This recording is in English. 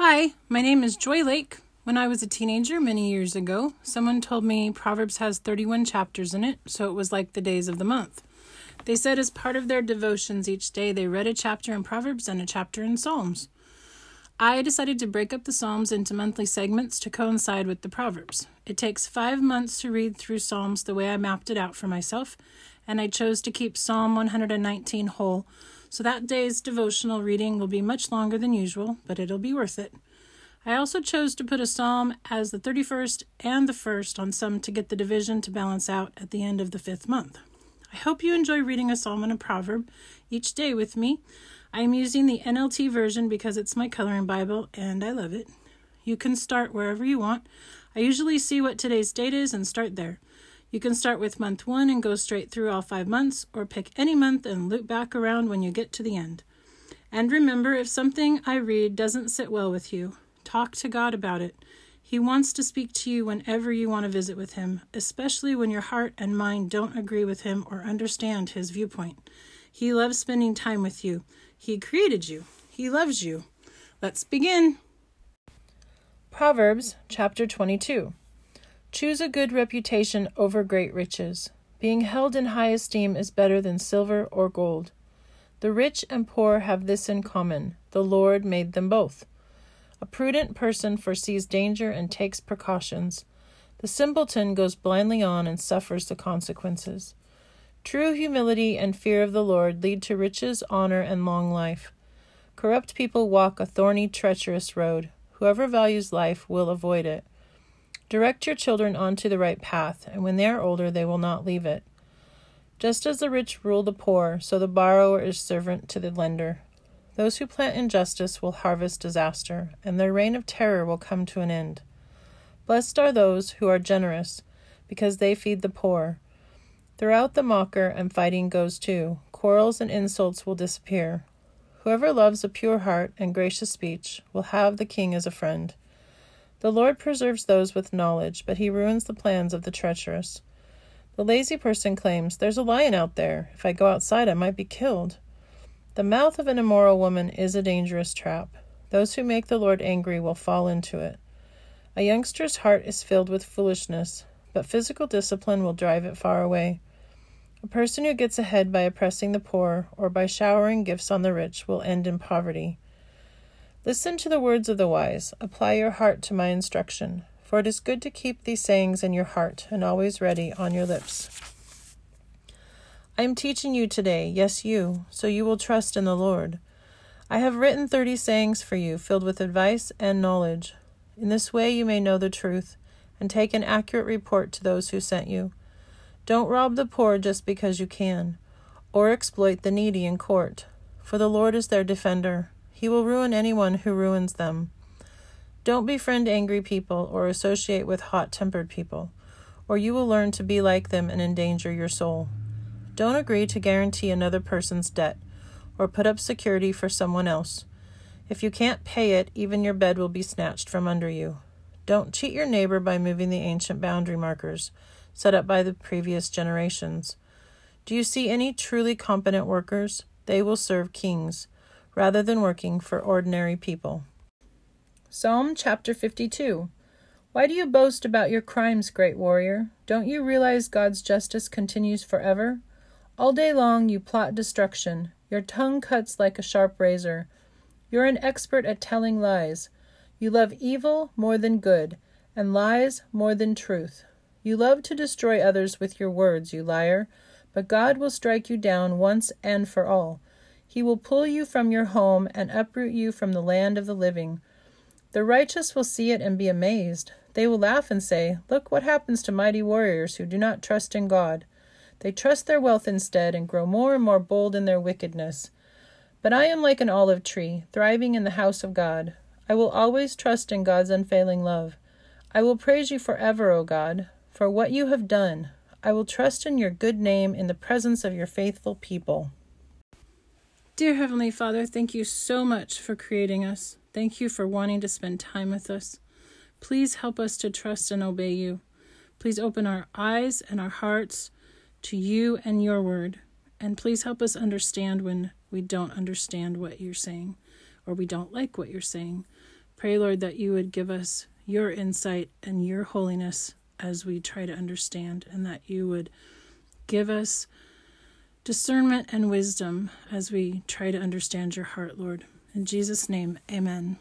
Hi, my name is Joi Lake. When I was a teenager many years ago, someone told me Proverbs has 31 chapters in it, so it was like the days of the month. They said as part of their devotions each day, they read a chapter in Proverbs and a chapter in Psalms. I decided to break up the Psalms into monthly segments to coincide with the Proverbs. It takes five months to read through Psalms the way I mapped it out for myself, and I chose to keep Psalm 119 whole, so that day's devotional reading will be much longer than usual, but it'll be worth it. I also chose to put a psalm as the 31st and the 1st on some to get the division to balance out at the end of the fifth month. I hope you enjoy reading a psalm and a proverb each day with me. I am using the NLT version because it's my coloring Bible and I love it. You can start wherever you want. I usually see what today's date is and start there. You can start with month one and go straight through all five months, or pick any month and loop back around when you get to the end. And remember, if something I read doesn't sit well with you, talk to God about it. He wants to speak to you whenever you want to visit with Him, especially when your heart and mind don't agree with Him or understand His viewpoint. He loves spending time with you. He created you, He loves you. Let's begin. Proverbs chapter 22. Choose a good reputation over great riches. Being held in high esteem is better than silver or gold. The rich and poor have this in common the Lord made them both. A prudent person foresees danger and takes precautions. The simpleton goes blindly on and suffers the consequences. True humility and fear of the Lord lead to riches, honor, and long life. Corrupt people walk a thorny, treacherous road. Whoever values life will avoid it. Direct your children onto the right path, and when they are older, they will not leave it. Just as the rich rule the poor, so the borrower is servant to the lender. Those who plant injustice will harvest disaster, and their reign of terror will come to an end. Blessed are those who are generous, because they feed the poor. Throughout the mocker and fighting goes too. Quarrels and insults will disappear. Whoever loves a pure heart and gracious speech will have the king as a friend. The Lord preserves those with knowledge, but he ruins the plans of the treacherous. The lazy person claims, There's a lion out there. If I go outside, I might be killed. The mouth of an immoral woman is a dangerous trap. Those who make the Lord angry will fall into it. A youngster's heart is filled with foolishness, but physical discipline will drive it far away. A person who gets ahead by oppressing the poor or by showering gifts on the rich will end in poverty. Listen to the words of the wise, apply your heart to my instruction, for it is good to keep these sayings in your heart and always ready on your lips. I am teaching you today, yes, you, so you will trust in the Lord. I have written thirty sayings for you, filled with advice and knowledge. In this way you may know the truth and take an accurate report to those who sent you. Don't rob the poor just because you can, or exploit the needy in court, for the Lord is their defender. He will ruin anyone who ruins them. Don't befriend angry people or associate with hot tempered people, or you will learn to be like them and endanger your soul. Don't agree to guarantee another person's debt or put up security for someone else. If you can't pay it, even your bed will be snatched from under you. Don't cheat your neighbor by moving the ancient boundary markers set up by the previous generations. Do you see any truly competent workers? They will serve kings rather than working for ordinary people. Psalm chapter 52 Why do you boast about your crimes, great warrior? Don't you realize God's justice continues forever? All day long you plot destruction. Your tongue cuts like a sharp razor. You're an expert at telling lies. You love evil more than good, and lies more than truth. You love to destroy others with your words, you liar, but God will strike you down once and for all. He will pull you from your home and uproot you from the land of the living. The righteous will see it and be amazed. They will laugh and say, Look what happens to mighty warriors who do not trust in God. They trust their wealth instead and grow more and more bold in their wickedness. But I am like an olive tree, thriving in the house of God. I will always trust in God's unfailing love. I will praise you forever, O God, for what you have done. I will trust in your good name in the presence of your faithful people. Dear Heavenly Father, thank you so much for creating us. Thank you for wanting to spend time with us. Please help us to trust and obey you. Please open our eyes and our hearts to you and your word. And please help us understand when we don't understand what you're saying or we don't like what you're saying. Pray, Lord, that you would give us your insight and your holiness as we try to understand, and that you would give us discernment and wisdom as we try to understand your heart, Lord. In Jesus' name, amen.